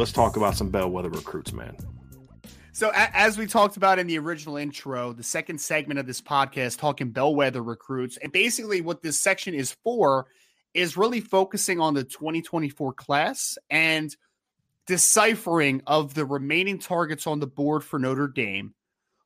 Let's talk about some bellwether recruits, man. So, as we talked about in the original intro, the second segment of this podcast, talking bellwether recruits, and basically what this section is for is really focusing on the 2024 class and deciphering of the remaining targets on the board for Notre Dame.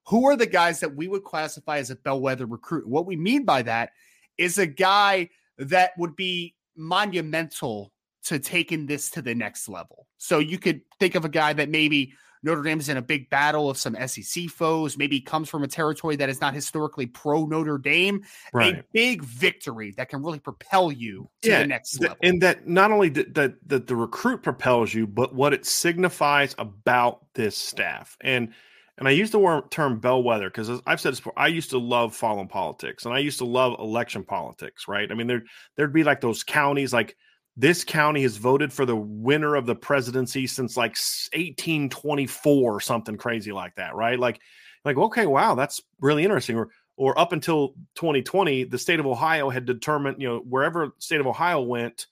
Who are the guys that we would classify as a bellwether recruit? What we mean by that is a guy that would be monumental to taking this to the next level. So you could think of a guy that maybe Notre Dame is in a big battle of some SEC foes, maybe comes from a territory that is not historically pro Notre Dame. Right. A big victory that can really propel you to yeah, the next level. And that not only that the, the, the recruit propels you, but what it signifies about this staff. And and I use the word, term bellwether because I've said this before. I used to love following politics, and I used to love election politics. Right? I mean, there there'd be like those counties, like this county has voted for the winner of the presidency since like 1824 or something crazy like that, right? Like, like okay, wow, that's really interesting. Or, or up until 2020, the state of Ohio had determined, you know, wherever state of Ohio went,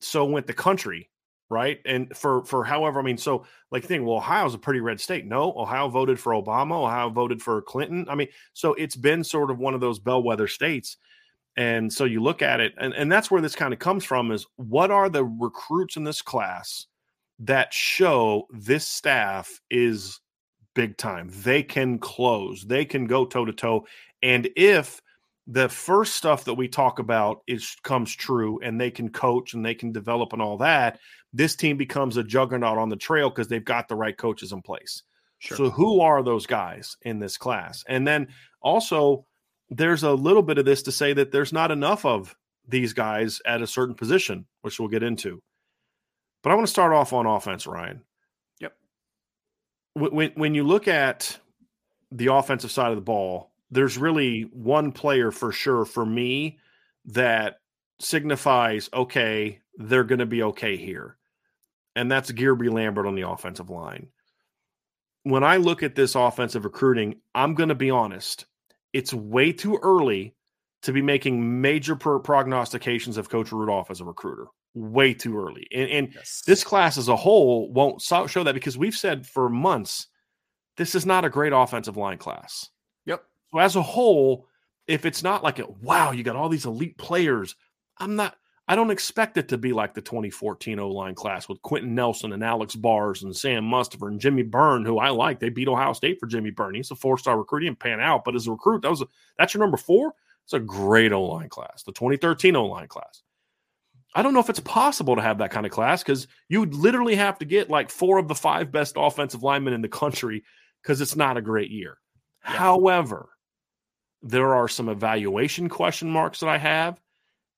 so went the country, right? And for for however, I mean, so like think, well, Ohio's a pretty red state. No, Ohio voted for Obama. Ohio voted for Clinton. I mean, so it's been sort of one of those bellwether states. And so you look at it, and, and that's where this kind of comes from is what are the recruits in this class that show this staff is big time? They can close, they can go toe to toe. And if the first stuff that we talk about is comes true and they can coach and they can develop and all that, this team becomes a juggernaut on the trail because they've got the right coaches in place. Sure. So who are those guys in this class? And then also there's a little bit of this to say that there's not enough of these guys at a certain position, which we'll get into. But I want to start off on offense, Ryan. Yep. When when you look at the offensive side of the ball, there's really one player for sure for me that signifies okay, they're going to be okay here. And that's Guerby Lambert on the offensive line. When I look at this offensive recruiting, I'm going to be honest it's way too early to be making major pro- prognostications of Coach Rudolph as a recruiter. Way too early. And, and yes. this class as a whole won't so- show that because we've said for months this is not a great offensive line class. Yep. So as a whole, if it's not like a wow, you got all these elite players, I'm not I don't expect it to be like the 2014 O line class with Quenton Nelson and Alex Bars and Sam Mustipher and Jimmy Byrne, who I like. They beat Ohio State for Jimmy Byrne. He's a four star recruit. He didn't pan out, but as a recruit, that was a, that's your number four. It's a great O line class, the 2013 O line class. I don't know if it's possible to have that kind of class because you would literally have to get like four of the five best offensive linemen in the country because it's not a great year. Yeah. However, there are some evaluation question marks that I have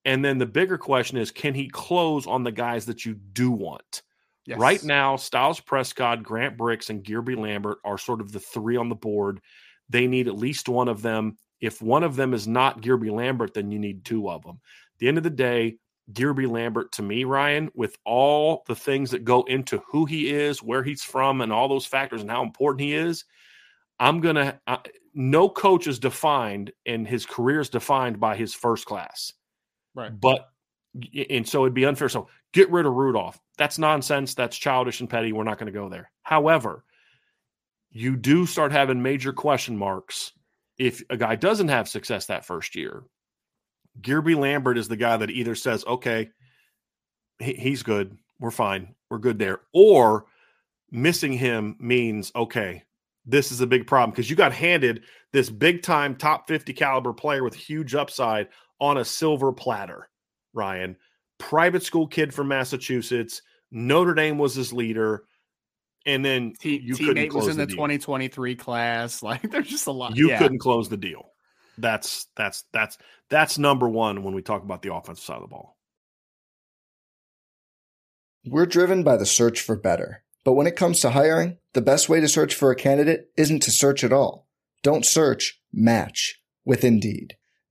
and then the bigger question is can he close on the guys that you do want? Yes. Right now, Styles Prescott, Grant Brix, and Guerby Lambert are sort of the three on the board. They need at least one of them. If one of them is not Guerby Lambert, then you need two of them. At the end of the day, Guerby Lambert to me, Ryan, with all the things that go into who he is, where he's from, and all those factors and how important he is, I'm going to, no coach is defined and his career is defined by his first class. Right. But and so it'd be unfair. So get rid of Rudolph. That's nonsense. That's childish and petty. We're not going to go there. However, you do start having major question marks if a guy doesn't have success that first year. Guerby Lambert is the guy that either says, okay, he's good. We're fine. We're good there. Or missing him means, okay, this is a big problem because you got handed this big time top 50 caliber player with huge upside on a silver platter, Ryan. Private school kid from Massachusetts. Notre Dame was his leader. And then T- you teammate was in the, the 2023 class. Like there's just a lot. You yeah. couldn't close the deal. That's that's that's that's number one when we talk about the offensive side of the ball. We're driven by the search for better. But when it comes to hiring, the best way to search for a candidate isn't to search at all. Don't search, match with Indeed.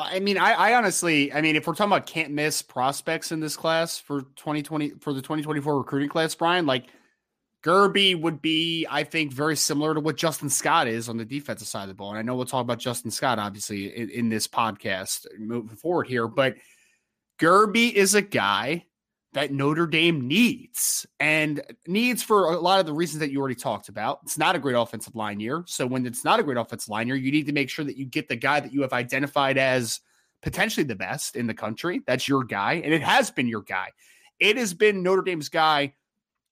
I mean, I, I, honestly, I mean, if we're talking about can't miss prospects in this class for 2020 for the 2024 recruiting class, Brian, like Guerby would be, I think, very similar to what Justin Scott is on the defensive side of the ball. And I know we'll talk about Justin Scott, obviously, in, in this podcast moving forward here, but Guerby is a guy that Notre Dame needs and needs for a lot of the reasons that you already talked about. It's not a great offensive line year. So when it's not a great offensive line year, you need to make sure that you get the guy that you have identified as potentially the best in the country. That's your guy. And it has been your guy. It has been Notre Dame's guy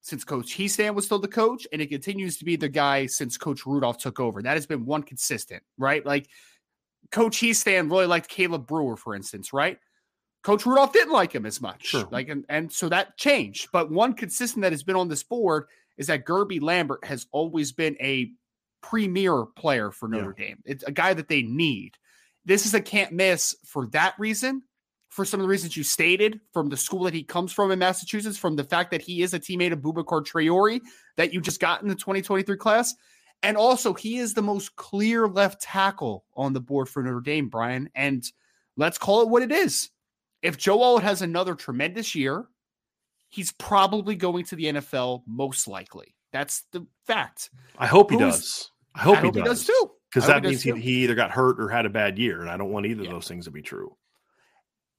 since Coach Hiestand was still the coach, and it continues to be the guy since Coach Rudolph took over. That has been one consistent, right? Like Coach Hiestand really liked Caleb Brewer, for instance, right? Coach Rudolph didn't like him as much. Sure. Like, and, and so that changed. But one consistent that has been on this board is that Guerby Lambert has always been a premier player for Notre yeah. Dame. It's a guy that they need. This is a can't miss for that reason, for some of the reasons you stated, from the school that he comes from in Massachusetts, from the fact that he is a teammate of Boubacar Traore that you just got in the 2023 class. And also, he is the most clear left tackle on the board for Notre Dame, Brian. And let's call it what it is if Joe Alt has another tremendous year, he's probably going to the NFL most likely. That's the fact. I hope Who's, he does. I hope, I he, hope does. he does too. Because that means he, he, either got hurt or had a bad year. And I don't want either yeah. of those things to be true.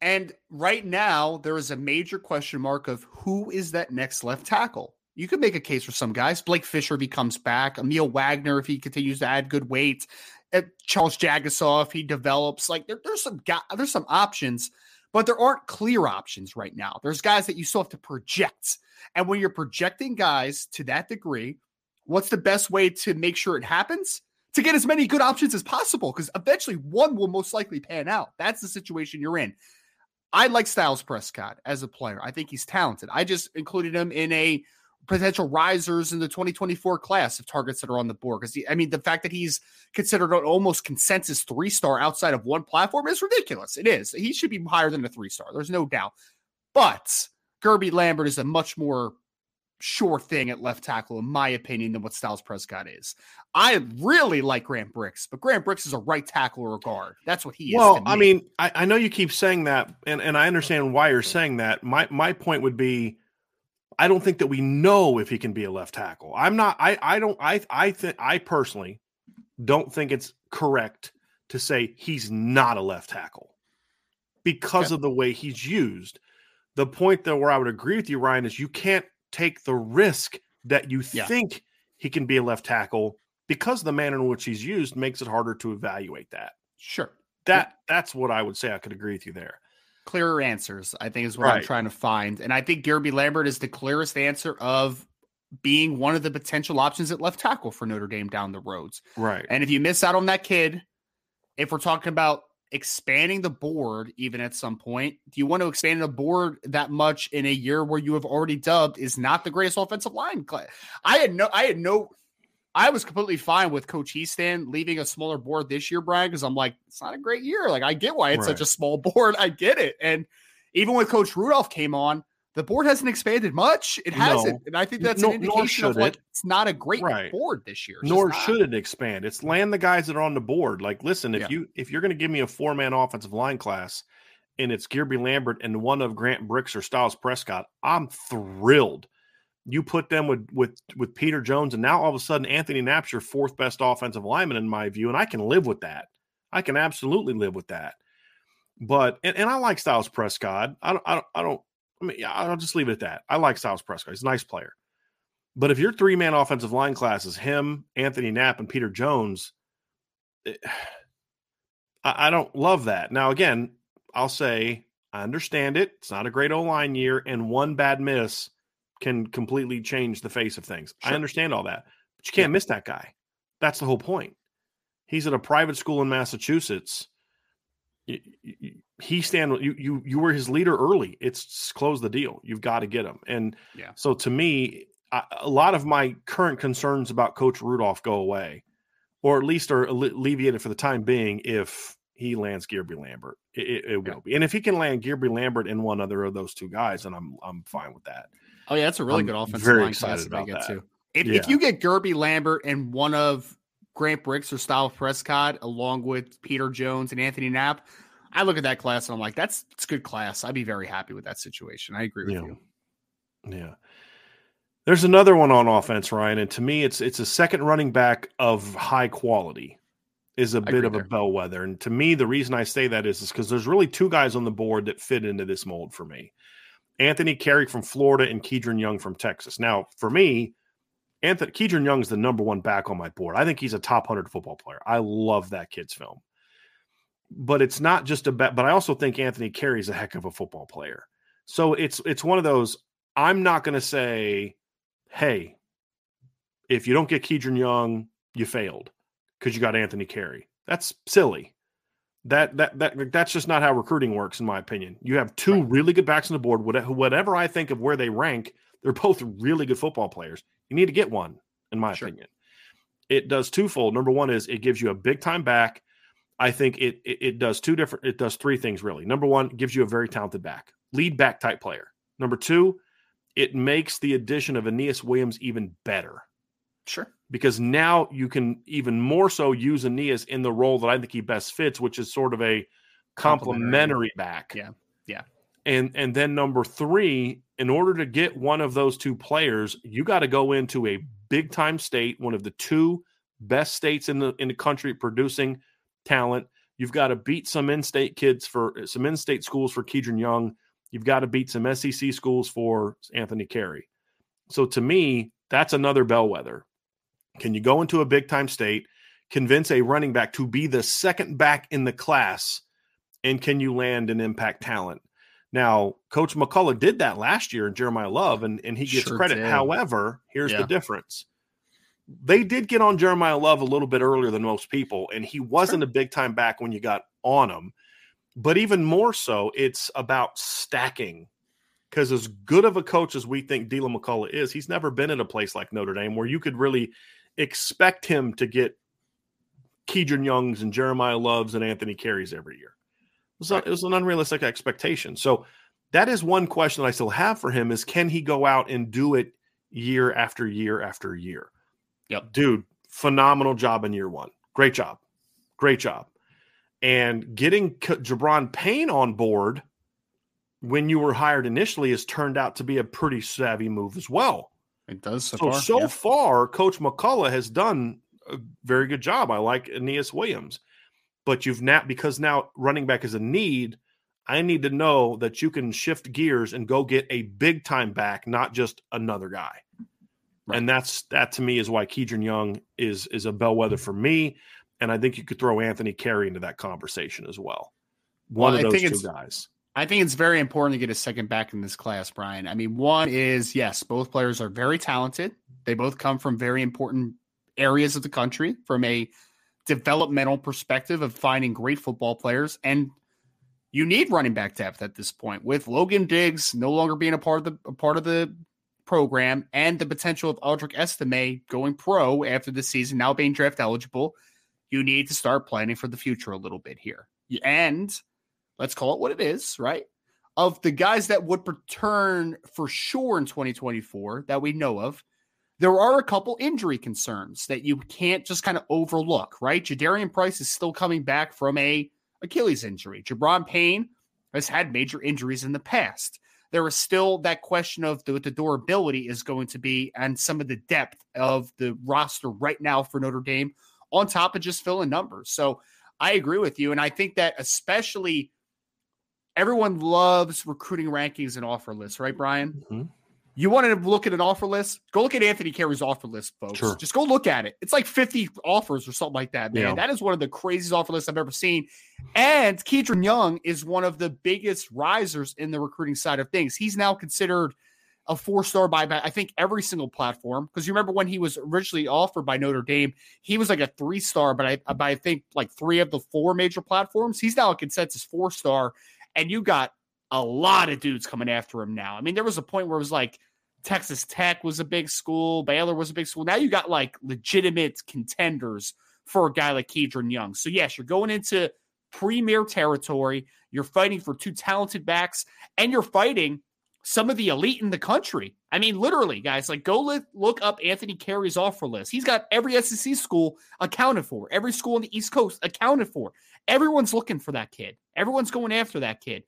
And right now, there is a major question mark of who is that next left tackle. You could make a case for some guys. Blake Fisher if he comes back. Aamil Wagner if he continues to add good weight. Uh, Charles Jagusah if he develops. Like there, there's some guys, there's some options but there aren't clear options right now. There's guys that you still have to project. And when you're projecting guys to that degree, what's the best way to make sure it happens? To get as many good options as possible, because eventually one will most likely pan out. That's the situation you're in. I like Styles Prescott as a player. I think he's talented. I just included him in a potential risers in the 2024 class of targets that are on the board. Because I mean, the fact that he's considered an almost consensus three star outside of one platform is ridiculous. It is. He should be higher than a three star. There's no doubt. But Guerby Lambert is a much more sure thing at left tackle, in my opinion, than what Styles Prescott is. I really like Grant Brix, but Grant Brix is a right tackle or a guard. That's what he well, is. Well, I mean, I, I know you keep saying that, and, and I understand why you're saying that. My my point would be I don't think that we know if he can be a left tackle. I'm not. I I don't. I I think I personally don't think it's correct to say he's not a left tackle because okay. of the way he's used. The point though where I would agree with you, Ryan, is you can't take the risk that you yeah. think he can be a left tackle because the manner in which he's used makes it harder to evaluate that. Sure. That that's what I would say. I could agree with you there. Clearer answers, I think, is what right. I'm trying to find. And I think Guerby Lambert is the clearest answer of being one of the potential options at left tackle for Notre Dame down the roads. Right. And if you miss out on that kid, if we're talking about expanding the board even at some point, do you want to expand the board that much in a year where you have already dubbed is not the greatest offensive line? I had no I had no I was completely fine with Coach Hiestand leaving a smaller board this year, Brian, because I'm like, it's not a great year. Like, I get why it's right. such a small board. I get it. And even when Coach Rudolph came on, the board hasn't expanded much. It hasn't. No. And I think that's no, an indication of like it. it's not a great right. board this year. It's nor should it expand. It's land the guys that are on the board. Like, listen, if yeah. you if you're going to give me a four man offensive line class and it's Guerby Lambert and one of Grant Brix or Styles Prescott, I'm thrilled you put them with with with Peter Jones, and now all of a sudden Anthony Knapp's your fourth best offensive lineman in my view, and I can live with that. I can absolutely live with that. But and, and I like Styles Prescott. I don't I don't I don't I mean I'll just leave it at that. I like Styles Prescott. He's a nice player. But if your three man offensive line class is him, Anthony Knapp, and Peter Jones, it, eh, I, I don't love that. Now again, I'll say I understand it. It's not a great O line year, and one bad miss can completely change the face of things. Sure. I understand all that, but you can't yeah. miss that guy. That's the whole point. He's at a private school in Massachusetts. He stand you you you were his leader early. It's close the deal. You've got to get him. And yeah. so to me, I, a lot of my current concerns about Coach Rudolph go away, or at least are alleviated for the time being if he lands Guerby Lambert. It, it, it will be, and if he can land Guerby Lambert and one other of those two guys, then I'm I'm fine with that. Oh yeah, that's a really I'm good offensive very line excited about that. Too. If, yeah. if you get Guerby Lambert and one of Grant Brix or Style Prescott along with Peter Jones and Anthony Knapp, I look at that class and I'm like, that's it's good class. I'd be very happy with that situation. I agree with yeah. you. Yeah. There's another one on offense, Ryan, and to me, it's it's a second running back of high quality is a bit of a bellwether. And to me, the reason I say that is because there's really two guys on the board that fit into this mold for me. Anthony Carey from Florida and Kedren Young from Texas. Now, for me, Anthony Young is the number one back on my board. I think he's a top hundred football player. I love that kid's film. But it's not just a bet, but I also think Anthony Carey is a heck of a football player. So it's it's one of those. I'm not going to say, "Hey, if you don't get Kedren Young, you failed because you got Anthony Carey." That's silly. That that that that's just not how recruiting works, in my opinion. You have two right. really good backs on the board. Whatever I think of where they rank, they're both really good football players. You need to get one, in my sure. opinion. It does twofold. Number one is it gives you a big time back. I think it, it it does two different. It does three things really. Number one, gives you a very talented back, lead back type player. Number two, it makes the addition of Aneyas Williams even better. Sure because now you can even more so use Aneyas in the role that I think he best fits, which is sort of a complementary back. Yeah. Yeah. And and then number three, in order to get one of those two players, you got to go into a big time state, one of the two best states in the in the country producing talent. You've got to beat some in-state kids for some in-state schools for Kedren Young. You've got to beat some SEC schools for Anthony Carey. So to me, that's another bellwether. Can you go into a big time state, convince a running back to be the second back in the class, and can you land an impact talent? Now, Coach McCullough did that last year in Jeremiah Love, and, and he gets sure credit. Did. However, here's yeah. the difference. They did get on Jeremiah Love a little bit earlier than most people, and he wasn't sure. a big time back when you got on him. But even more so, it's about stacking. Because as good of a coach as we think Deland McCullough is, he's never been in a place like Notre Dame where you could really expect him to get Kedren Youngs and Jeremiah Loves and Anthony Careys every year. It was, it was an unrealistic expectation. So that is one question that I still have for him is can he go out and do it year after year after year? Yep. Dude, phenomenal job in year one. Great job. Great job. And getting Gi'Bran Payne on board when you were hired initially has turned out to be a pretty savvy move as well. It does so, So far. so yeah. far, Coach McCullough has done a very good job. I like Aneyas Williams, but you've now because now running back is a need. I need to know that you can shift gears and go get a big time back, not just another guy. Right. And that's that to me is why Kedren Young is is a bellwether for me. And I think you could throw Anthony Carey into that conversation as well. One Well, of those two guys. I think it's very important to get a second back in this class, Brian. I mean, one is yes, both players are very talented. They both come from very important areas of the country from a developmental perspective of finding great football players. And you need running back depth at this point with Logan Diggs no longer being a part of the part of the program and the potential of Audric Estime going pro after the season, now being draft eligible. You need to start planning for the future a little bit here. And let's call it what it is, right? Of the guys that would return for sure in 2024 that we know of, there are a couple injury concerns that you can't just kind of overlook, right? Jadarian Price is still coming back from a Achilles injury. Gi'Bran Payne has had major injuries in the past. There is still that question of the, what the durability is going to be and some of the depth of the roster right now for Notre Dame on top of just filling numbers. So I agree with you. And I think that especially everyone loves recruiting rankings and offer lists, right, Brian? Mhm. You want to look at an offer list? Go look at Anthony Carey's offer list, folks. Sure. Just go look at it. It's like 50 offers or something like that, man. Yeah. That is one of the craziest offer lists I've ever seen. And Kedren Young is one of the biggest risers in the recruiting side of things. He's now considered a four star by I think every single platform. Because you remember when he was originally offered by Notre Dame, he was like a three star, but I, by I think like three of the four major platforms. He's now a consensus four star, and you got a lot of dudes coming after him now. I mean, there was a point where it was like Texas Tech was a big school, Baylor was a big school. Now you got like legitimate contenders for a guy like Kedren Young. So yes, you're going into premier territory. You're fighting for two talented backs, and you're fighting some of the elite in the country. I mean, literally, guys, like go li- look up Anthony Carey's offer list. He's got every SEC school accounted for, every school on the East Coast accounted for. Everyone's looking for that kid. Everyone's going after that kid.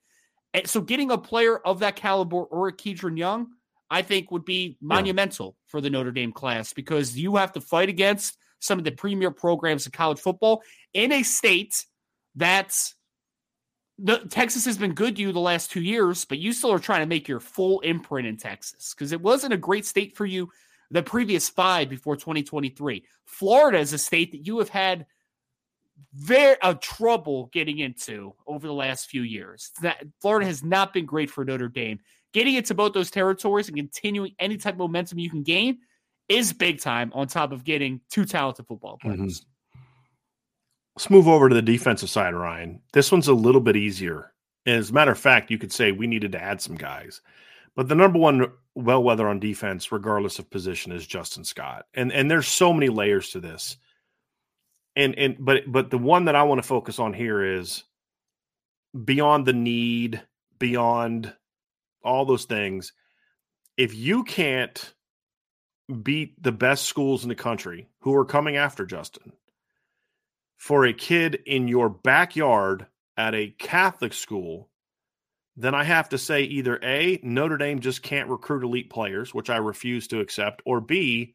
And so getting a player of that caliber or a Kedren Young, I think would be monumental for the Notre Dame class because you have to fight against some of the premier programs in college football in a state that's the Texas has been good to you the last two years, but you still are trying to make your full imprint in Texas because it wasn't a great state for you the previous five before 2023. Florida is a state that you have had very uh, trouble getting into over the last few years. That Florida has not been great for Notre Dame. Getting into both those territories and continuing any type of momentum you can gain is big time. On top of getting two talented football players. Let's move over to the defensive side, Ryan. This one's a little bit easier. And as a matter of fact, you could say we needed to add some guys. But the number one bellwether on defense, regardless of position, is Justin Scott. And and there's so many layers to this. And and but but the one that I want to focus on here is beyond the need, beyond all those things. If you can't beat the best schools in the country who are coming after Justin, for a kid in your backyard at a Catholic school, then I have to say either A, Notre Dame just can't recruit elite players, which I refuse to accept, or B,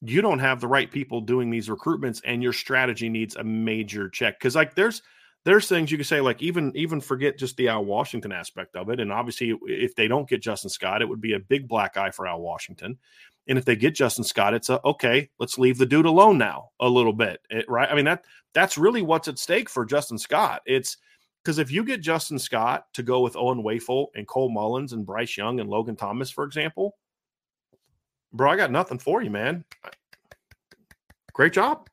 you don't have the right people doing these recruitments and your strategy needs a major check. Cause like there's there's things you could say, like even even forget just the Al Washington aspect of it. And obviously, if they don't get Justin Scott, it would be a big black eye for Al Washington. And if they get Justin Scott, it's a okay, let's leave the dude alone now a little bit. It, right. I mean, that that's really what's at stake for Justin Scott. It's because if you get Justin Scott to go with Owen Wafle and Cole Mullins and Bryce Young and Logan Thomas, for example, bro, I got nothing for you, man. Great job.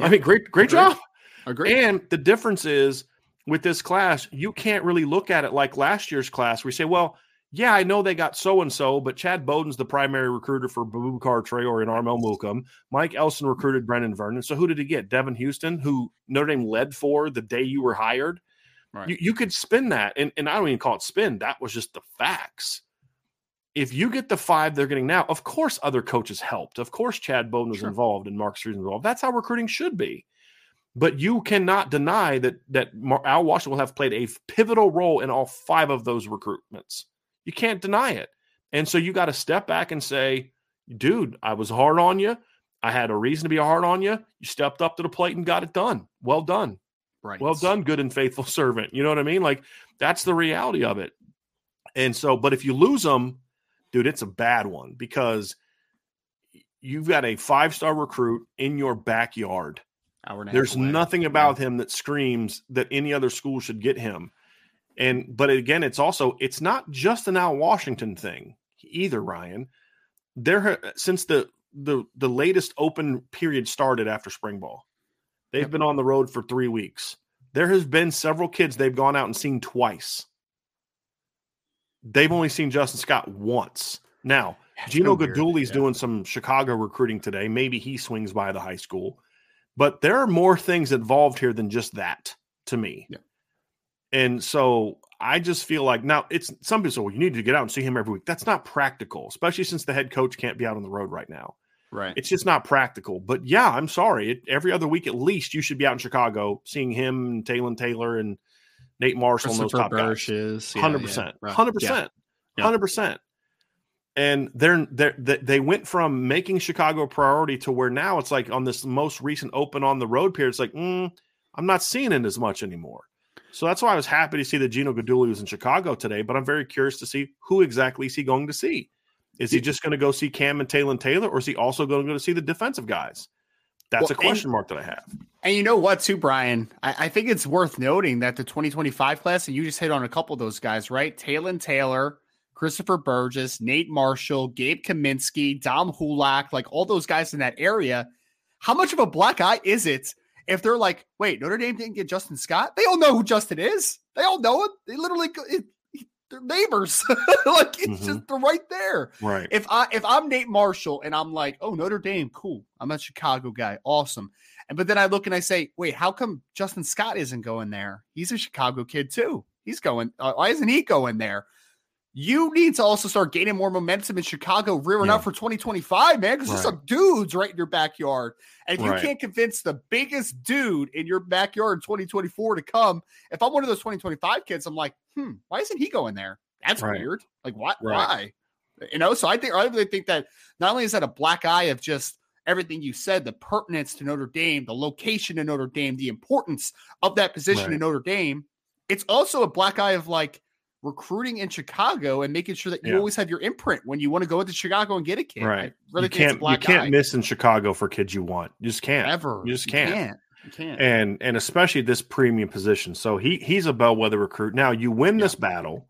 I mean, great, great Agreed. job. Agree. And the difference is with this class, you can't really look at it like last year's class. We say, well, yeah, I know they got so and so, but Chad Bowden's the primary recruiter for Boubacar Traore and Armel Mukam. Mike Elston recruited Brenan Vernon. So who did he get? Devan Houstan, who Notre Dame led for the day you were hired. Right. You, you could spin that, and, and I don't even call it spin. That was just the facts. If you get the five they're getting now, of course other coaches helped. Of course Chad Bowden was Sure. involved and Mark Street was involved. That's how recruiting should be. But you cannot deny that that Al Washington will have played a pivotal role in all five of those recruitments. You can't deny it. And so you got to step back and say, dude, I was hard on you. I had a reason to be hard on you. You stepped up to the plate and got it done. Well done. Right. Well done, good and faithful servant. You know what I mean? Like that's the reality of it. And so, but if you lose them, dude, it's a bad one because you've got a five star recruit in your backyard. There's nothing about him that screams that any other school should get him. And but again, it's also it's not just an Al Washington thing either, Ryan. There since the the the latest open period started after spring ball. They've yep. been on the road for three weeks. There has been several kids they've gone out and seen twice. They've only seen Justin Scott once. Now, That's Gino Guidugli yeah. doing some Chicago recruiting today. Maybe he swings by the high school. But there are more things involved here than just that to me. Yeah. And so I just feel like now it's some people say, well, you need to get out and see him every week. That's not practical, especially since the head coach can't be out on the road right now. Right. It's just not practical. But yeah, I'm sorry. It, every other week at least, you should be out in Chicago seeing him and Taylor Taylor and Nate Marshall and those top guys. Hundred percent. Hundred percent. Hundred percent. And they're, they're they went from making Chicago a priority to where now it's like on this most recent open on the road period, it's like mm, I'm not seeing it as much anymore. So that's why I was happy to see that Gino Guidugli was in Chicago today. But I'm very curious to see who exactly is he going to see. Is he just going to go see Cam and Taylor and Taylor, or is he also going to go to see the defensive guys? That's well, a question and, mark that I have. And you know what, too, Brian? I, I, think it's worth noting that the 2025 class, and you just hit on a couple of those guys, right? Taylor Taylor, Christopher Burgess, Nate Marshall, Gabe Kaminsky, Dom Hulak, like all those guys in that area. How much of a black eye is it if they're like, wait, Notre Dame didn't get Justin Scott? They all know who Justin is. They all know it. They literally, it, they're neighbors. like it's mm-hmm. just they're right there. Right. If I if I'm Nate Marshall and I'm like, oh Notre Dame, cool. I'm a Chicago guy, awesome. And but then I look and I say, wait, how come Justin Scott isn't going there? He's a Chicago kid too. He's going. Uh, why isn't he going there? You need to also start gaining more momentum in Chicago, rearing yeah. up for 2025, man, because right. there's some dudes right in your backyard. And if right. you can't convince the biggest dude in your backyard in 2024 to come, if I'm one of those 2025 kids, I'm like, hmm, why isn't he going there? That's right. weird. Like, what? Why? You know, so I think I really think that not only is that a black eye of just everything you said, the pertinence to Notre Dame, the location in Notre Dame, the importance of that position in Notre Dame, it's also a black eye of like, recruiting in Chicago and making sure that you yeah. always have your imprint when you want to go into Chicago and get a kid. Right. Really you can't you can't miss in Chicago for kids you want. You just can't. Ever. You just can't. You can't. You can't. And and especially this premium position. So he he's a bellwether recruit. Now you win yeah. this battle.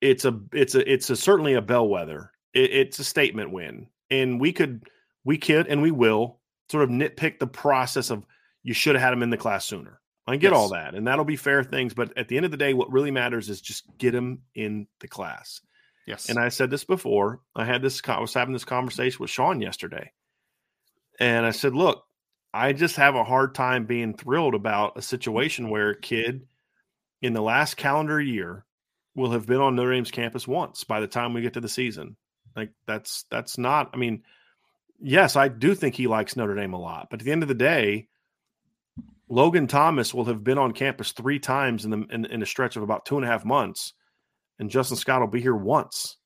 It's a it's a it's a certainly a bellwether. It, it's a statement win. And we could we could and we will sort of nitpick the process of you should have had him in the class sooner. I get yes. all that, and that'll be fair things. But at the end of the day, what really matters is just get them in the class. Yes. And I said this before. I had this. I was having this conversation with Sean yesterday, and I said, "Look, I just have a hard time being thrilled about a situation mm-hmm. where a kid in the last calendar year will have been on Notre Dame's campus once by the time we get to the season. Like that's that's not. I mean, yes, I do think he likes Notre Dame a lot, but at the end of the day." Logan Thomas will have been on campus three times in the in, in a stretch of about two and a half months, and Justin Scott will be here once.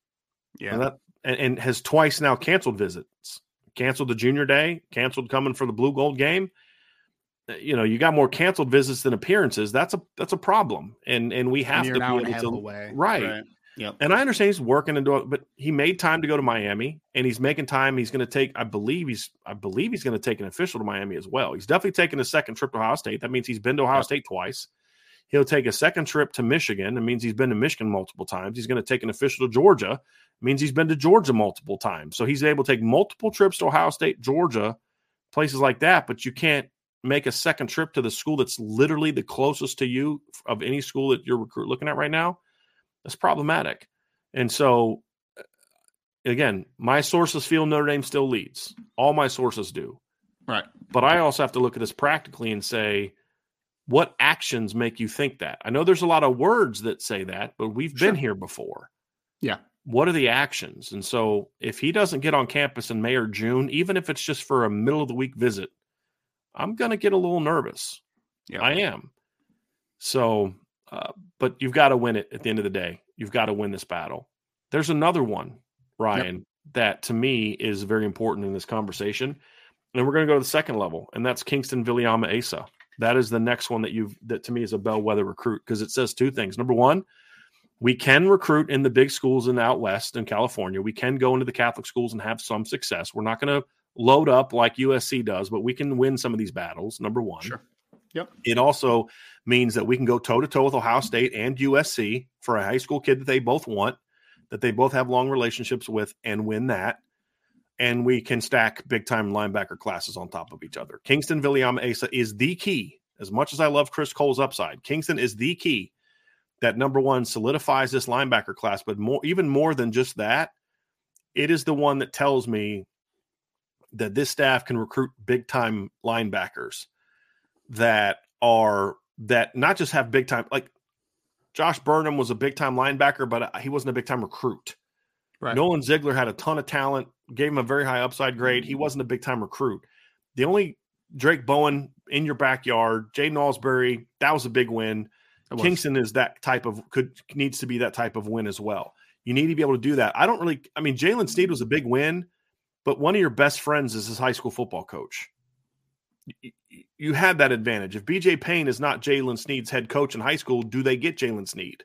Yeah, and, that, and, and has twice now canceled visits. Canceled the junior day. Canceled coming for the blue gold game. Uh, you know, you got more canceled visits than appearances. That's a that's a problem, and and we have and to be able to right. right. Yep. And I understand he's working and doing, but he made time to go to Miami, and he's making time. He's going to take, I believe he's, I believe he's going to take an official to Miami as well. He's definitely taking a second trip to Ohio State. That means he's been to Ohio yep. State twice. He'll take a second trip to Michigan. It means he's been to Michigan multiple times. He's going to take an official to Georgia. It means he's been to Georgia multiple times. So he's able to take multiple trips to Ohio State, Georgia, places like that. But you can't make a second trip to the school that's literally the closest to you of any school that you're recruit looking at right now. That's problematic. And so, again, my sources feel Notre Dame still leads. All my sources do. Right. But I also have to look at this practically and say, what actions make you think that? I know there's a lot of words that say that, but we've sure. been here before. Yeah. What are the actions? And so if he doesn't get on campus in May or June, even if it's just for a middle of the week visit, I'm going to get a little nervous. Yeah. I am. So, uh, but you've got to win it at the end of the day. You've got to win this battle. There's another one, Ryan, that to me is very important in this conversation. And we're going to go to the second level, and that's Kyngstonn Viliamu-Asa. That is the next one that you've that to me is a bellwether recruit because it says two things. Number one, we can recruit in the big schools in the out west in California. We can go into the Catholic schools and have some success. We're not going to load up like USC does, but we can win some of these battles. Number one. Sure. Yep. It also means that we can go toe to toe with Ohio State and USC for a high school kid that they both want, that they both have long relationships with, and win that. And we can stack big time linebacker classes on top of each other. Kyngstonn Viliamu-Asa is the key. As much as I love Chris Cole's upside, Kingston is the key that number one solidifies this linebacker class, but more even more than just that, it is the one that tells me that this staff can recruit big time linebackers that are that not just have big time like Josh Burnham was a big time linebacker, but uh, he wasn't a big time recruit. Right. Nolan Ziegler had a ton of talent, gave him a very high upside grade. He wasn't a big time recruit. The only Drayk Bowen in your backyard, Jaiden Ausberry, that was a big win. Kingston is that type of could needs to be that type of win as well. You need to be able to do that. I don't really. I mean, Jaylen Sneed was a big win, but one of your best friends is his high school football coach. You, had that advantage. If BJ Payne is not Jaylen Sneed's head coach in high school, do they get Jaylen Sneed?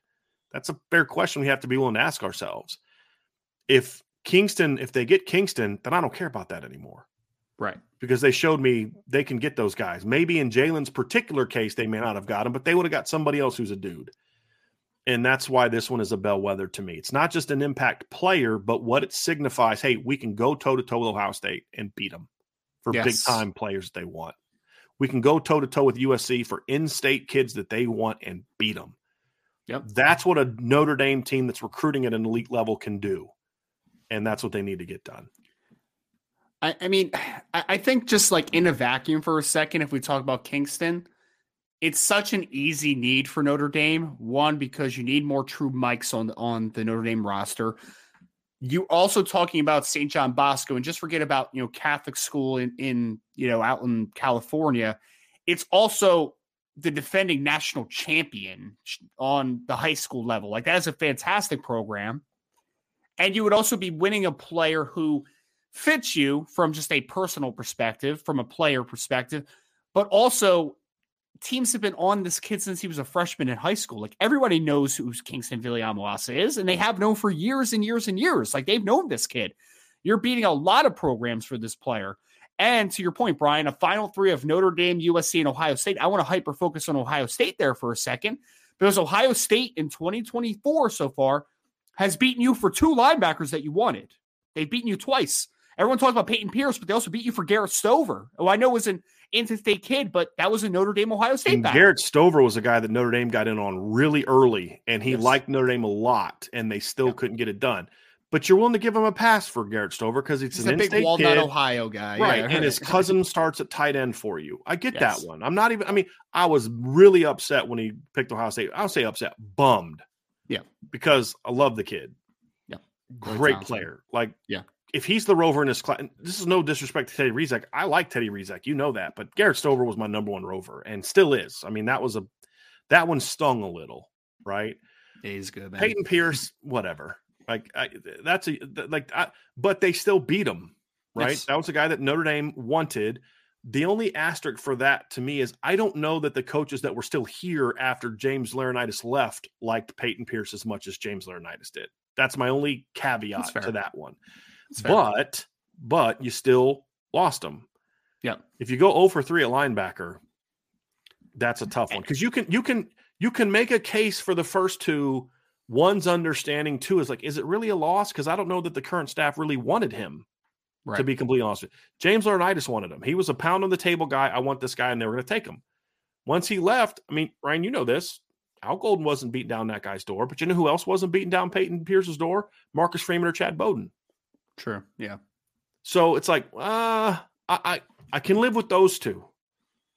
That's a fair question we have to be willing to ask ourselves. If Kingston, if they get Kingston, then I don't care about that anymore Right. because they showed me they can get those guys. Maybe in Jalen's particular case, they may not have got him, but they would have got somebody else who's a dude. And that's why this one is a bellwether to me. It's not just an impact player, but what it signifies. Hey, we can go toe to toe with Ohio State and beat them for big time players that they want. We can go toe to toe with USC for in state kids that they want and beat them. Yep. That's what a Notre Dame team that's recruiting at an elite level can do. And that's what they need to get done. I, I mean, I, I think just like in a vacuum for a second, if we talk about Kingston, it's such an easy need for Notre Dame. One, because you need more true mics on on the Notre Dame roster. You also talking about St. John Bosco, and just forget about you know Catholic school in in you know out in California. It's also the defending national champion on the high school level. Like that is a fantastic program, and you would also be winning a player who fits you from just a personal perspective, from a player perspective, but also teams have been on this kid since he was a freshman in high school. Like everybody knows who Kyngstonn Viliamu-Asa is, and they have known for years and years and years. Like they've known this kid. You're beating a lot of programs for this player. And to your point, Brian, a final three of Notre Dame, USC, and Ohio State. I want to hyper focus on Ohio State there for a second because Ohio State in 2024 so far has beaten you for two linebackers that you wanted. They've beaten you twice. Everyone talks about Peyton Pierce, but they also beat you for Garrett Stover, who I know was in-state kid, but that was a Notre Dame Ohio State. Garrett Stover was a guy that Notre Dame got in on really early, and he Yes. liked Notre Dame a lot, and they still Yeah. couldn't get it done. But you're willing to give him a pass for Garrett Stover because it's He's an a big Walnut, kid, Ohio guy, right? Yeah, and his cousin starts at tight end for you. I get Yes. that one. I'm not even. I mean, I was really upset when he picked Ohio State. I'll say upset, bummed. Yeah. because I love the kid. Yeah. Great player. Like, Yeah. If he's the rover in his class, this is no disrespect to Teddy Rezac. I like Teddy Rezac, you know that, but Garrett Stover was my number one rover and still is. I mean, that was a that one stung a little, right? Yeah, he's good, man. Peyton Pierce, whatever. Like I, that's a like, I, but they still beat him, right? Yes. That was a guy that Notre Dame wanted. The only asterisk for that to me is I don't know that the coaches that were still here after James Laurinaitis left liked Peyton Pierce as much as James Laurinaitis did. That's my only caveat to that one. But but you still lost him. Yeah. If you go 0 for 3 at linebacker, that's a tough one eh. because you can you can you can make a case for the first two. One's understanding, two is like, is it really a loss? Because I don't know that the current staff really wanted him. right. To be completely honest, with you. James Laurinaitis wanted him. He was a pound on the table guy. I want this guy, and they were going to take him. Once he left, I mean, Ryan, you know this. Al Golden wasn't beating down that guy's door, but you know who else wasn't beating down Peyton Pierce's door? Marcus Freeman or Chad Bowden. True. Yeah. So it's like, uh, I, I I can live with those two.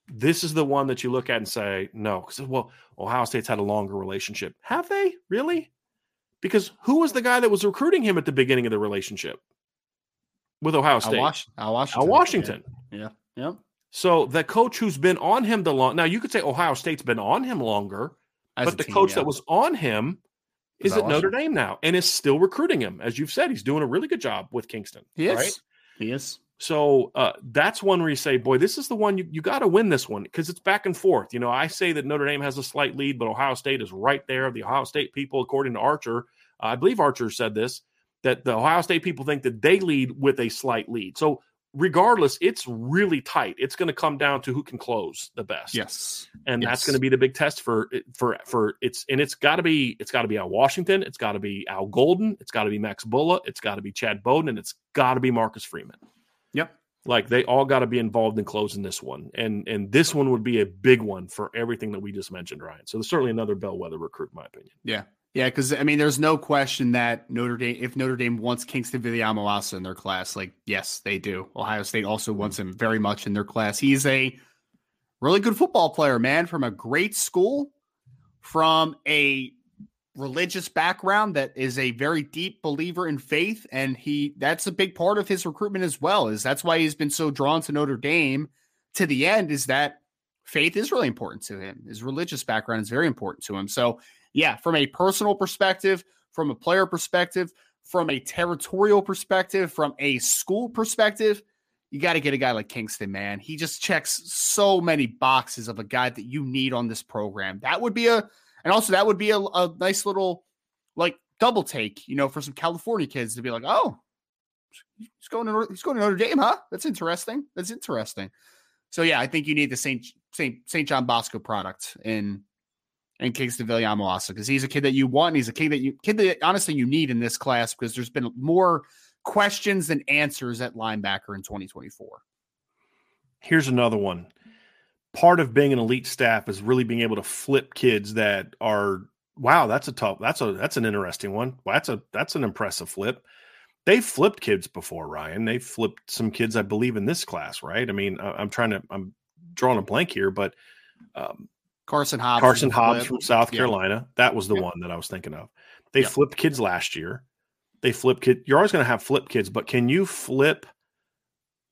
This is the one that you look at and say no, because well, Ohio State's had a longer relationship. Have they really? Because who was the guy that was recruiting him at the beginning of the relationship with Ohio Al, State? Wash- Al Washington. Al Washington. Yeah. Yeah. So the coach who's been on him the long now you could say Ohio State's been on him longer, As but the team, coach yeah. that was on him is at Notre? Dame now and is still recruiting him. As you've said, he's doing a really good job with Kingston. Yes. Right? He is. So uh, that's one where you say, boy, this is the one you, you got to win this one because it's back and forth. You know, I say that Notre Dame has a slight lead, but Ohio State is right there. The Ohio State people, according to Archer, I believe Archer said this, that the Ohio State people think that they lead with a slight lead. So regardless, it's really tight. It's going to come down to who can close the best. Yes. and that's going to be the big test for for for it's and it's got to be it's got to be Al Washington, it's got to be Al Golden, it's got to be Max Bullough, it's got to be Chad Bowden, and it's got to be Marcus Freeman. Yep. Like they all got to be involved in closing this one, and and this one would be a big one for everything that we just mentioned, Ryan. So there's certainly another bellwether recruit, in my opinion. Yeah. Yeah, because I mean, there's no question that Notre Dame, if Notre Dame wants Kyngstonn Viliamu-Asa in their class, like yes, they do. Ohio State also wants him very much in their class. He's a really good football player, man, from a great school, from a religious background that is a very deep believer in faith, and he that's a big part of his recruitment as well. Is that's why he's been so drawn to Notre Dame to the end. Is that faith is really important to him. His religious background is very important to him. So yeah, from a personal perspective, from a player perspective, from a territorial perspective, from a school perspective, you got to get a guy like Kyngstonn, man. He just checks so many boxes of a guy that you need on this program. That would be a, and also that would be a, a nice little like double take, you know, for some California kids to be like, oh, he's going to he's going to Notre Dame, huh? That's interesting. That's interesting. So yeah, I think you need the Saint Saint Saint John Bosco product in in Kyngstonn Viliamu-Asa because he's a kid that you want. And he's a kid that you kid that honestly you need in this class because there's been more questions than answers at linebacker in 2024. Here's another one. Part of being an elite staff is really being able to flip kids that are wow, that's a tough, that's a that's an interesting one. Well, that's a that's an impressive flip. They've flipped kids before, Ryan. They flipped some kids, I believe, in this class, right? I mean, I, I'm trying to, I'm drawing a blank here, but um, Carson Hobbs. Carson Hobbs from South Yeah. Carolina. That was the Yeah. one that I was thinking of. They Yeah. flipped kids last year. They flip kid. You're always going to have flip kids, but can you flip?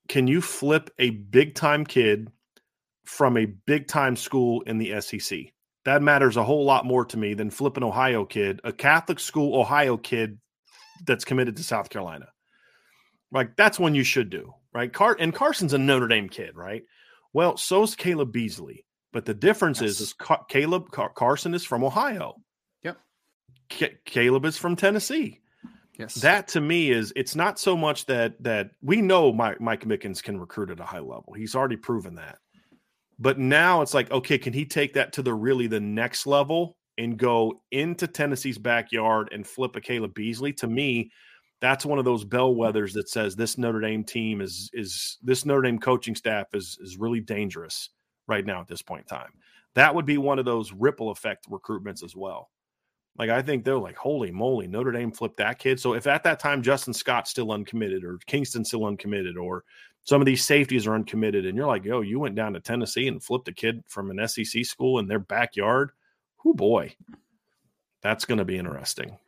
Can you flip a big time kid from a big time school in the SEC? That matters a whole lot more to me than flipping Ohio kid, a Catholic school Ohio kid that's committed to South Carolina. Like that's one you should do, right? Car- and Carson's a Notre Dame kid, right? Well, so's Caleb Beasley. But the difference is, Yes. is Ca- Caleb Car- Carson is from Ohio. Yep. Ca- Caleb is from Tennessee. Yes. That to me is it's not so much that that we know Mike, Mike Mickens can recruit at a high level. He's already proven that. But now it's like, okay, can he take that to the really the next level and go into Tennessee's backyard and flip a Caleb Beasley? To me, that's one of those mm-hmm. bellwethers that says this Notre Dame team is is this Notre Dame coaching staff is is really dangerous right now at this point in time. That would be one of those ripple effect recruitments as well. Like I think they're like, holy moly, Notre Dame flipped that kid. So if at that time Justin Scott's still uncommitted or Kyngstonn's still uncommitted or some of these safeties are uncommitted, and you're like, yo, you went down to Tennessee and flipped a kid from an SEC school in their backyard. Who boy. That's gonna be interesting.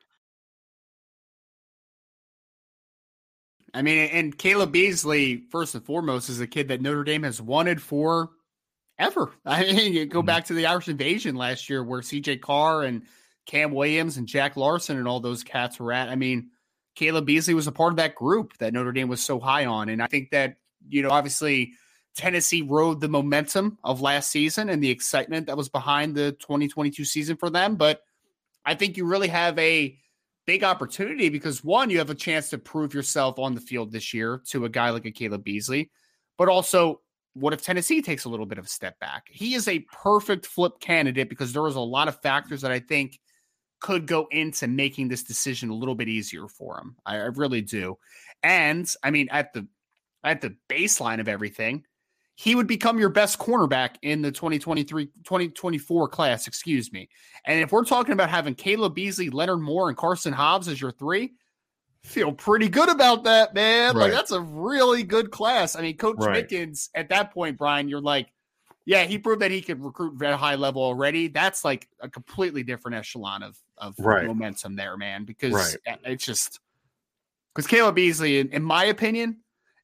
I mean, and Caleb Beasley, first and foremost, is a kid that Notre Dame has wanted for ever. I mean, you go Mhm. back to the Irish invasion last year where CJ Carr and Cam Williams and Jack Larsen and all those cats were at. I mean, Caleb Beasley was a part of that group that Notre Dame was so high on. And I think that, you know, obviously Tennessee rode the momentum of last season and the excitement that was behind the 2022 season for them. But I think you really have a big opportunity because one, you have a chance to prove yourself on the field this year to a guy like a Caleb Beasley, but also what if Tennessee takes a little bit of a step back? He is a perfect flip candidate because there was a lot of factors that I think could go into making this decision a little bit easier for him. I, I really do. And I mean, at the at the baseline of everything, he would become your best cornerback in the 2023 2024 class, excuse me. And if we're talking about having Caleb Beasley, Leonard Moore, and Carson Hobbs as your three, feel pretty good about that, man. Like that's a really good class. I mean, Coach Right. Mickens, at that point, Brian, you're like, yeah, he proved that he could recruit at a high level already. That's like a completely different echelon of of Right. momentum there, man. Because Right. it's just because Caleb Beasley, in, in my opinion,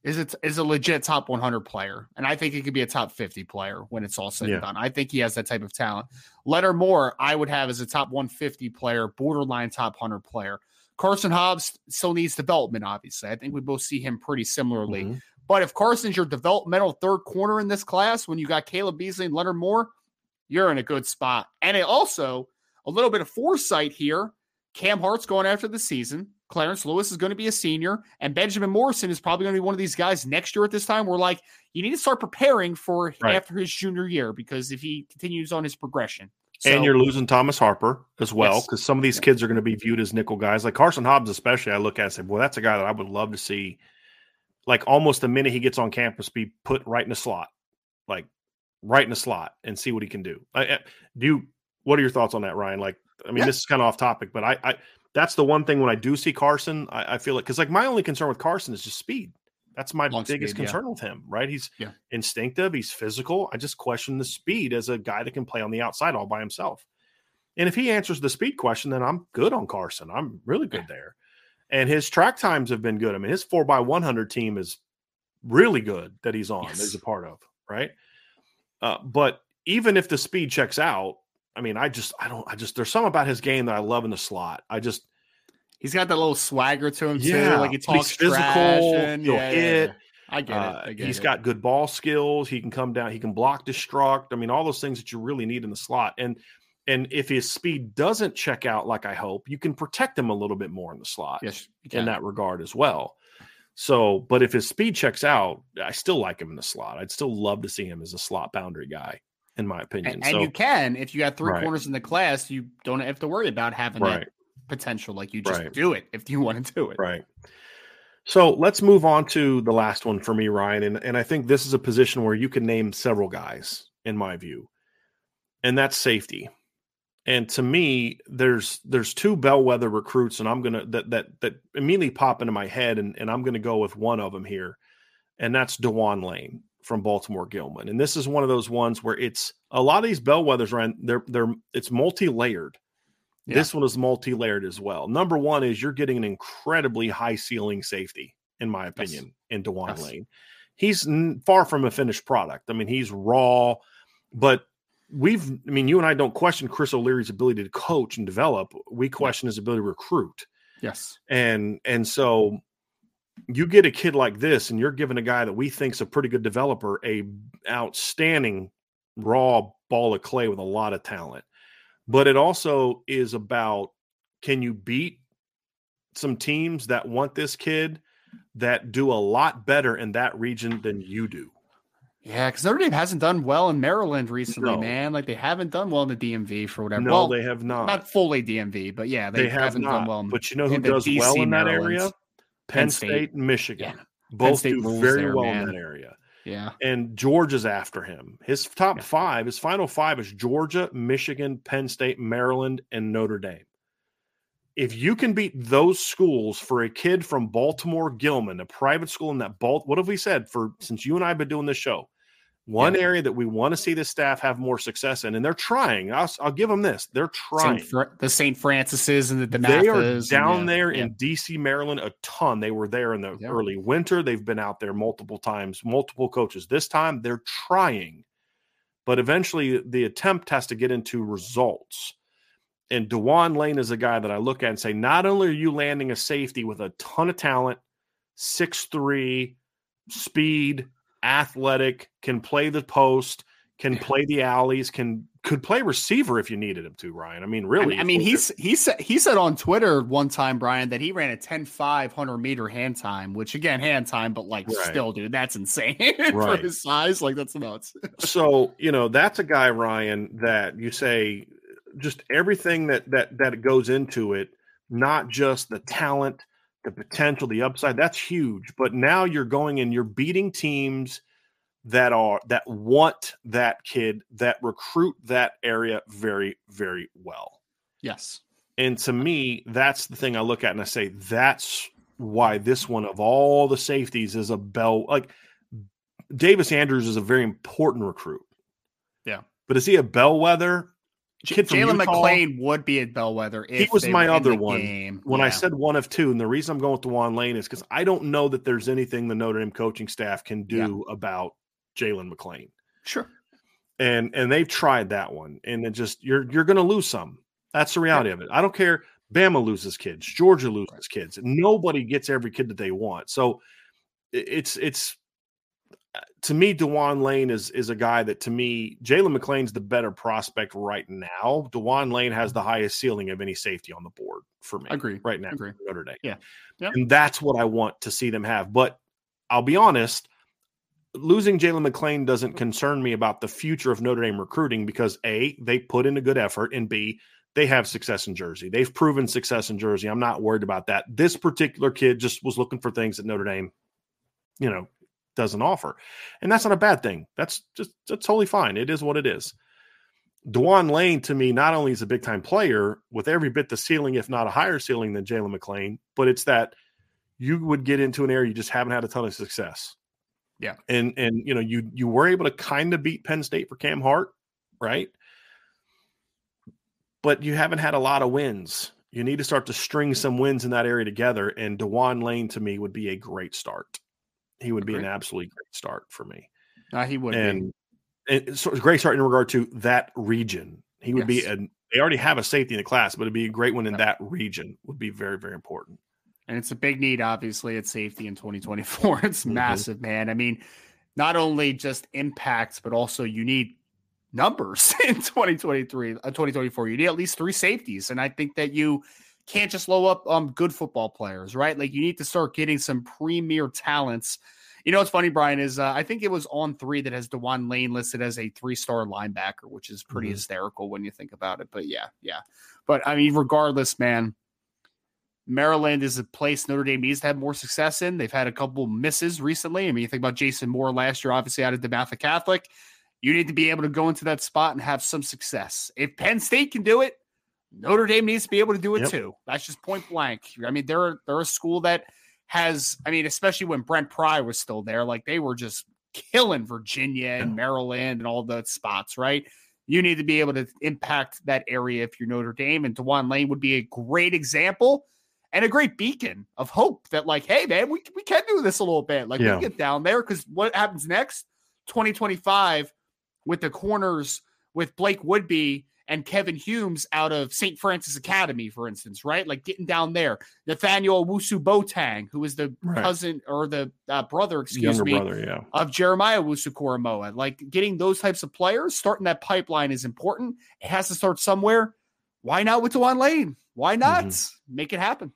is it is a legit top 100 player, and I think he could be a top 50 player when it's all said Yeah. and done. I think he has that type of talent. Leonard Moore, I would have as a top 150 player, borderline top 100 player. Carson Hobbs still needs development, obviously. I think we both see him pretty similarly. Mhm. But if Carson's your developmental third corner in this class, when you got Caleb Beasley and Leonard Moore, you're in a good spot. And it also a little bit of foresight here. Cam Hart's going after the season. Clarence Lewis is going to be a senior, and Benjamin Morrison is probably going to be one of these guys next year at this time. We're like, you need to start preparing for Right. after his junior year because if he continues on his progression, and you're losing Thomas Harper as well Yes. because some of these kids are going to be viewed as nickel guys, like Carson Hobbs, especially. I look at and say, well, that's a guy that I would love to see, like almost the minute he gets on campus, be put right in a slot, like right in a slot, and see what he can do. I, I- do you? What are your thoughts on that, Ryan? Like, I mean, Yeah. this is kind of off topic, but I, I that's the one thing when I do see Carson, I, I feel like because like my only concern with Carson is just speed. That's my Long biggest speed, yeah. concern with him, right? He's Yeah. instinctive, he's physical. I just question the speed as a guy that can play on the outside all by himself. And if he answers the speed question, then I'm good on Carson. I'm really good there. And his track times have been good. I mean, his four by one hundred team is really good that he's on, that he's a part of, right? Uh, but even if the speed checks out, I mean, I just, I don't, I just, there's something about his game that I love in the slot. I just, he's got that little swagger to him Yeah, too. Like he talks physical, and he'll yeah, hit. yeah. I get uh, it. I get he's it. got good ball skills. He can come down. He can block, destruct. I mean, all those things that you really need in the slot. And and if his speed doesn't check out like I hope, you can protect him a little bit more in the slot yes, you in that regard as well. So, but if his speed checks out, I still like him in the slot. I'd still love to see him as a slot boundary guy, in my opinion. And, and so, you can if you got three Right. corners in the class, you don't have to worry about having right, that potential. Like you just Right. do it if you want to do it. right. So let's move on to the last one for me, Ryan. And, and I think this is a position where you can name several guys, in my view, and that's safety. And to me, there's there's two bellwether recruits, and I'm gonna that that that immediately pop into my head, and, and I'm gonna go with one of them here, and that's Dewan Lane from Baltimore Gilman. And this is one of those ones where it's a lot of these bellwethers, Ryan, they're they're it's multi-layered. Yeah. This one is multi-layered as well. Number one is you're getting an incredibly high ceiling safety, in my opinion, in Dewan Yes. Lane. He's far from a finished product. I mean, he's raw, but we've I mean, you and I don't question Chris O'Leary's ability to coach and develop. We question his ability to recruit. Yes. And and so you get a kid like this, and you're giving a guy that we think's a pretty good developer a outstanding raw ball of clay with a lot of talent. But it also is about can you beat some teams that want this kid that do a lot better in that region than you do? Yeah, because Notre Dame hasn't done well in Maryland recently, No. man. Like they haven't done well in the DMV for whatever. No, well, they have not. not fully DMV, but yeah, they, they have haven't not. done well. in- but you know who does well in that Maryland. area? Penn, State, State. and Michigan. Yeah. Both State do very there, well man. in that area. yeah, And Georgia's after him. His top Yeah. five, his final five is Georgia, Michigan, Penn State, Maryland, and Notre Dame. If you can beat those schools for a kid from Baltimore Gilman, a private school in that Balt, what have we said for since you and I have been doing this show? One Yeah. area that we want to see the staff have more success in, and they're trying. I'll, I'll give them this: they're trying. Saint Fr- the St. Francis's and the They are down and, yeah, there yeah. in DC, Maryland, a ton. They were there in the early winter. They've been out there multiple times, multiple coaches. This time they're trying, but eventually the attempt has to get into results. And Dewan Lane is a guy that I look at and say, not only are you landing a safety with a ton of talent, six three, speed, athletic, can play the post, can play the alleys, can could play receiver if you needed him to, Ryan. I mean, I really. mean, I mean, he's he said he said on Twitter one time, Brian, that he ran a 10 500 meter hand time, which again, hand time, but like Right. still, dude, that's insane for his size. Like that's nuts. so you know that's a guy ryan that you say just everything that that that goes into it not just the talent the potential the upside that's huge but now you're going and you're beating teams that are that want that kid that recruit that area very very well yes. and to me that's the thing i look at and i say that's why this one of all the safeties is a bell like davis andrews is a very important recruit Yeah. but is he a bellwether kid Jalen McClain would be a bellwether. If he was my other one. game. When I said one of two, and the reason I'm going with Dewan Lane is because I don't know that there's anything the Notre Dame coaching staff can do about Jalen McClain. sure, and and they've tried that one and it just you're you're going to lose some. That's the reality of it. I don't care. Bama loses kids. Georgia loses kids. Nobody gets every kid that they want. So it's it's to me Dewan Lane is is a guy that to me Jalen McClain's the better prospect right now. Dewan Lane has the highest ceiling of any safety on the board for me I Agree. right now Agree. for Notre Dame. Yeah. Yeah. And that's what I want to see them have. But I'll be honest, losing Jalen McClain doesn't concern me about the future of Notre Dame recruiting because A, they put in a good effort, and B, they have success in Jersey. They've proven success in Jersey. I'm not worried about that. This particular kid just was looking for things at Notre Dame, you know, doesn't offer. And that's not a bad thing. That's just that's totally fine. It is what it is. Dewan Lane to me not only is a big time player with every bit the ceiling, if not a higher ceiling than Jalen McClain, but it's that you would get into an area you just haven't had a ton of success. Yeah. And and you know, you you were able to kind of beat Penn State for Cam Hart, right? But you haven't had a lot of wins. You need to start to string some wins in that area together. And Dewan Lane to me would be a great start. He would be an absolutely great start for me Uh, he would. be. and and so it's a great start in regard to that region. He would be Yes. an they already have a safety in the class, but it'd be a great one in that region. Would be very very important. And it's a big need, obviously, at safety in 2024. It's Mhm. massive, man. I mean, not only just impacts, but also you need numbers in 2023, uh, 2024. You need at least three safeties. And I think that you can't just low up um, good football players, right? Like you need to start getting some premier talents. You know what's funny, Brian, is uh, I think it was on three that has Dewan Lane listed as a three star linebacker, which is pretty Mhm. hysterical when you think about it. But yeah, yeah. But I mean, regardless, man, Maryland is a place Notre Dame needs to have more success in. They've had a couple misses recently. I mean, you think about Jason Moore last year, obviously out of DeMatha Catholic. You need to be able to go into that spot and have some success. If Penn State can do it, Notre Dame needs to be able to do it Yep. too. That's just point blank. I mean, they're they're a school that has, I mean, especially when Brent Pry was still there, like they were just killing Virginia and Maryland and all the spots, right? You need to be able to impact that area if you're Notre Dame, and Dewan Lane would be a great example and a great beacon of hope that, like, hey, man, we, we can do this a little bit. Like, Yeah. we get down there because what happens next? 2025 with the corners with Blake Woodby and Kevin Humes out of St. Francis Academy, for instance, right? Like getting down there. Nathaniel Owusu-Boateng, who is the Right. cousin or the uh, brother, excuse Younger me, brother, yeah. of Jeremiah Owusu-Koramoah. Like getting those types of players, starting that pipeline is important. It has to start somewhere. Why not with Dewan Lane? Why not Mm-hmm. make it happen?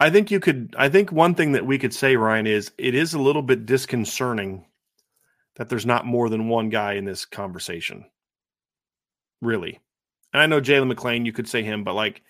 I think you could. I think one thing that we could say, Ryan, is it is a little bit disconcerting that there's not more than one guy in this conversation. Really, and I know Jalen McClain, You could say him, but like,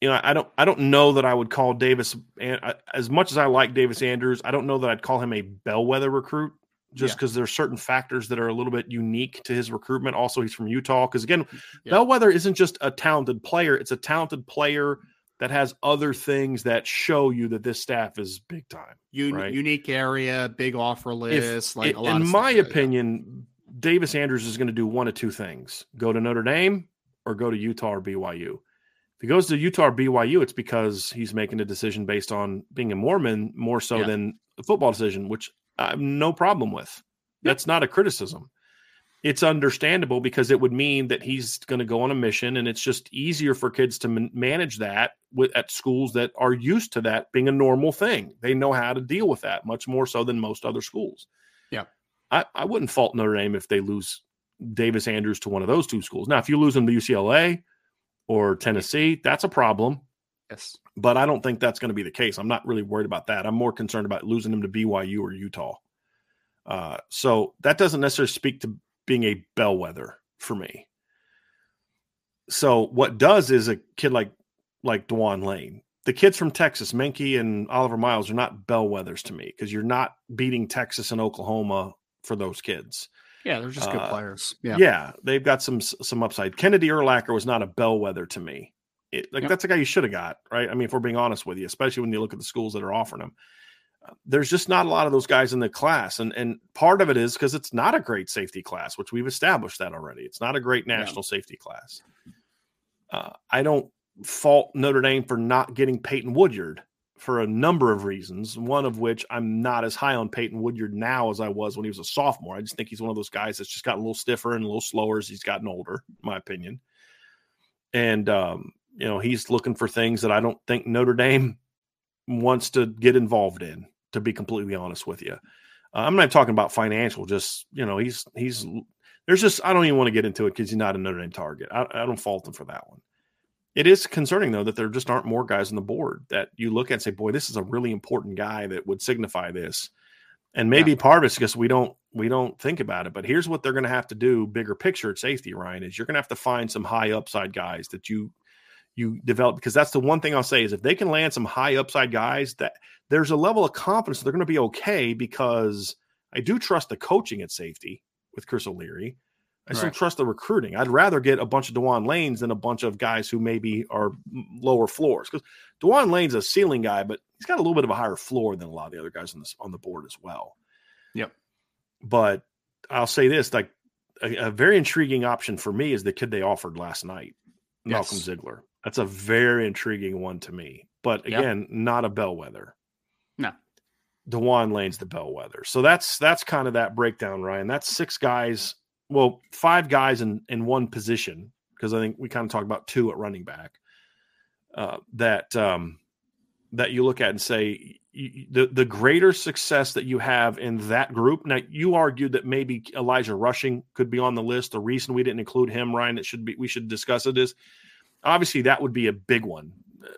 you know, I don't. I don't know that I would call Davis eh, and as much as I like Davis Andrews. I don't know that I'd call him a bellwether recruit. Just Yeah. because there's certain factors that are a little bit unique to his recruitment. Also, he's from Utah. Because again, Yeah. Bellwether isn't just a talented player; it's a talented player that has other things that show you that this staff is big time. Un- Right. Unique area, big offer If- list. like it- a lot in of my yeah. opinion, Davis Andrews is going to do one of two things: go to Notre Dame or go to Utah or BYU. If he goes to Utah or BYU, it's because he's making a decision based on being a Mormon more so Yeah. than a football decision, which I have no problem with. That's not a criticism. It's understandable because it would mean that he's going to go on a mission, and it's just easier for kids to man- manage that with at schools that are used to that being a normal thing. They know how to deal with that much more so than most other schools. Yeah. I, I wouldn't fault Notre Dame if they lose Davis Andrews to one of those two schools. Now, if you lose them to UCLA or Tennessee, that's a problem. Yes. But I don't think that's going to be the case. I'm not really worried about that. I'm more concerned about losing them to BYU or Utah. Uh, so that doesn't necessarily speak to being a bellwether for me. So what does is a kid like like Dewan Lane. The kids from Texas, Menke and Oliver Miles, are not bellwethers to me because you're not beating Texas and Oklahoma for those kids. Yeah, they're just good Uh, players. Yeah. Yeah. they've got some some upside. Kennedy Urlacher was not a bellwether to me. It, like Yep. that's a guy you should have got, right? I mean, if we're being honest with you, especially when you look at the schools that are offering him. there's just not a lot of those guys in the class, and and part of it is because it's not a great safety class, which we've established that already. It's not a great national yeah. safety class. Uh, I don't fault Notre Dame for not getting Peyton Woodyard for a number of reasons. One of which I'm not as high on Peyton Woodyard now as I was when he was a sophomore. I just think he's one of those guys that's just gotten a little stiffer and a little slower as he's gotten older, in my opinion. And um, you know, he's looking for things that I don't think Notre Dame wants to get involved in. To be completely honest with you, uh, I'm not talking about financial. Just you know, he's he's there's just I don't even want to get into it because he's not a Notre Dame target. I, I don't fault him for that one. It is concerning though that there just aren't more guys on the board that you look at and say, "Boy, this is a really important guy that would signify this." And maybe yeah. part of it's because we don't we don't think about it. But here's what they're going to have to do: bigger picture at safety. Ryan is you're going to have to find some high upside guys that you you develop because that's the one thing I'll say is if they can land some high upside guys that there's a level of confidence they're going to be okay because I do trust the coaching at safety with Chris O'Leary. I right. still trust the recruiting. I'd rather get a bunch of Dewan Lanes than a bunch of guys who maybe are lower floors. Because Dewan Lane's a ceiling guy, but he's got a little bit of a higher floor than a lot of the other guys on this on the board as well. Yep. But I'll say this: like a, a very intriguing option for me is the kid they offered last night, Malcolm yes. Ziegler. That's a very intriguing one to me. But again, yep. not a bellwether. No. Dewan Lane's the bellwether. So that's that's kind of that breakdown, Ryan. That's six guys well, five guys in in one position because I think we kind of talked about two at running back. Uh, that um, that you look at and say you, the the greater success that you have in that group. Now, you argued that maybe Elijah Rushing could be on the list. The reason we didn't include him, Ryan, that should be we should discuss it is obviously that would be a big one.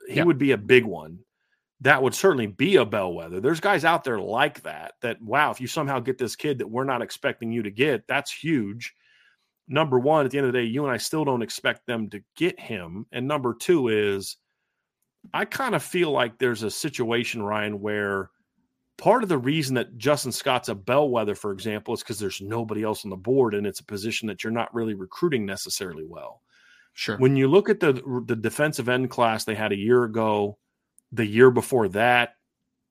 He would be a big one that would certainly be a bellwether. There's guys out there like that, that, wow, if you somehow get this kid that we're not expecting you to get, that's huge. Number one, at the end of the day, you and I still don't expect them to get him. And number two is, I kind of feel like there's a situation, Ryan, where part of the reason that Justin Scott's a bellwether, for example, is because there's nobody else on the board and it's a position that you're not really recruiting necessarily well. Sure. When you look at the the defensive end class they had a year ago, the year before that,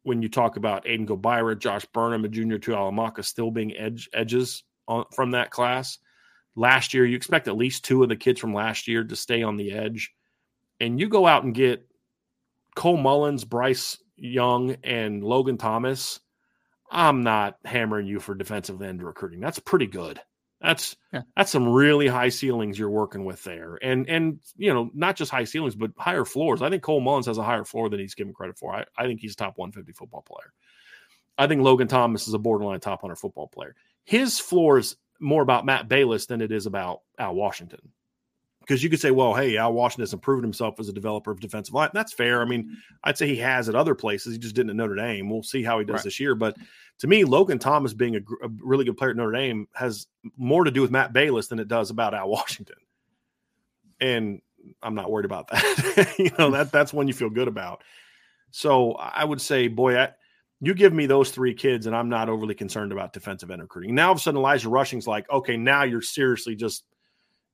when you talk about Aiden Gobaira, Josh Burnham, and Junior to Tuihalamaka still being edge edges on, from that class. Last year, you expect at least two of the kids from last year to stay on the edge. And you go out and get Cole Mullins, Bryce Young, and Logan Thomas. I'm not hammering you for defensive end recruiting. That's pretty good. That's yeah. that's some really high ceilings you're working with there, and and you know not just high ceilings but higher floors. I think Cole Mullins has a higher floor than he's given credit for. I, I think he's a top 150 football player. I think Logan Thomas is a borderline top 100 football player. His floor is more about Matt Balis than it is about Al Washington because you could say, well, hey, Al Washington has proven himself as a developer of defensive line. That's fair. I mean, mm-hmm. I'd say he has at other places. He just didn't at Notre Dame. We'll see how he does right. this year. But to me, Logan Thomas being a, a, really good player at Notre Dame has more to do with Matt Balis than it does about Al Washington. And I'm not worried about that. you know, that that's one you feel good about. So I would say, boy, I, you give me those three kids, and I'm not overly concerned about defensive end recruiting. Now, all of a sudden, Elijah Rushing's like, okay, now you're seriously just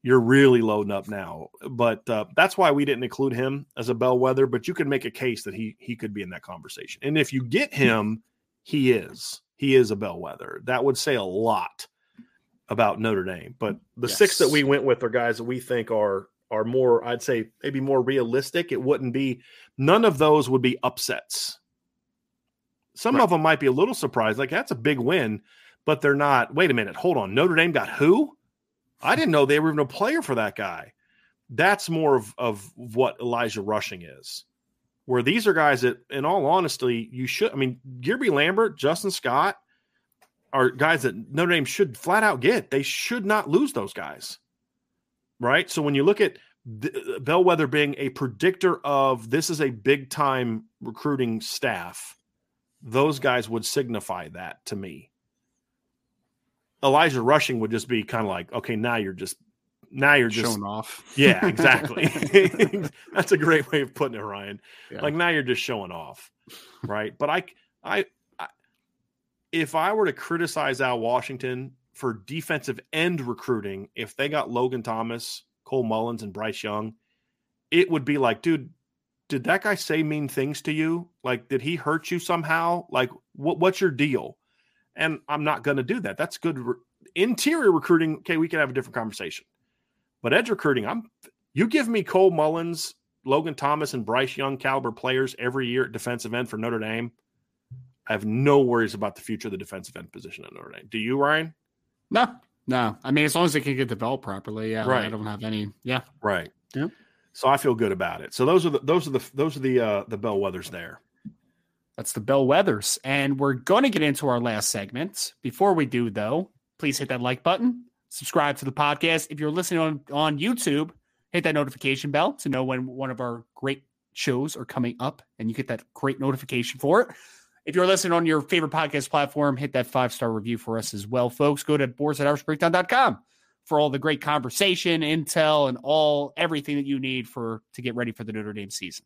you're really loading up now. But uh, that's why we didn't include him as a bellwether. But you could make a case that he he could be in that conversation. And if you get him, he is he is a bellwether. That would say a lot about Notre Dame. But the yes. six that we went with are guys that we think are are more, I'd say, maybe more realistic. It wouldn't be none of those would be upsets. Some right. of them might be a little surprised, like that's a big win, but they're not. Wait a minute, hold on. Notre Dame got who? I didn't know they were even a player for that guy. That's more of, of what Elijah Rushing is. Where these are guys that, in all honesty, you should. I mean, Guerby Lambert, Justin Scott are guys that Notre Dame should flat out get. They should not lose those guys. Right. So when you look at Bellwether being a predictor of this is a big time recruiting staff, those guys would signify that to me. Elijah Rushing would just be kind of like, okay, now you're just now you're just showing off. Yeah, exactly. That's a great way of putting it, Ryan. Yeah. Like now you're just showing off, right? but I, I, I, if I were to criticize Al Washington for defensive end recruiting, if they got Logan Thomas, Cole Mullins, and Bryce Young, it would be like, dude, did that guy say mean things to you? Like, did he hurt you somehow? Like, What, what's your deal? And I'm not going to do that. That's good. Re- Interior recruiting, okay, we can have a different conversation. But edge recruiting, I'm you give me Cole Mullins, Logan Thomas, and Bryce Young caliber players every year at defensive end for Notre Dame. I have no worries about the future of the defensive end position at Notre Dame. Do you, Ryan? No, no. I mean, as long as they can get developed properly, yeah. Right. I don't have any. Yeah. Right. Yeah. So I feel good about it. So those are the those are the those are the uh the bellwethers there. That's the bellwethers. And we're going to get into our last segment. Before we do, though, please hit that like button, subscribe to the podcast. If you're listening on, on YouTube, hit that notification bell to know when one of our great shows are coming up and you get that great notification for it. If you're listening on your favorite podcast platform, hit that five star review for us as well, folks. Go to boards at irishbreakdown.com for all the great conversation, intel, and all everything that you need for to get ready for the Notre Dame season.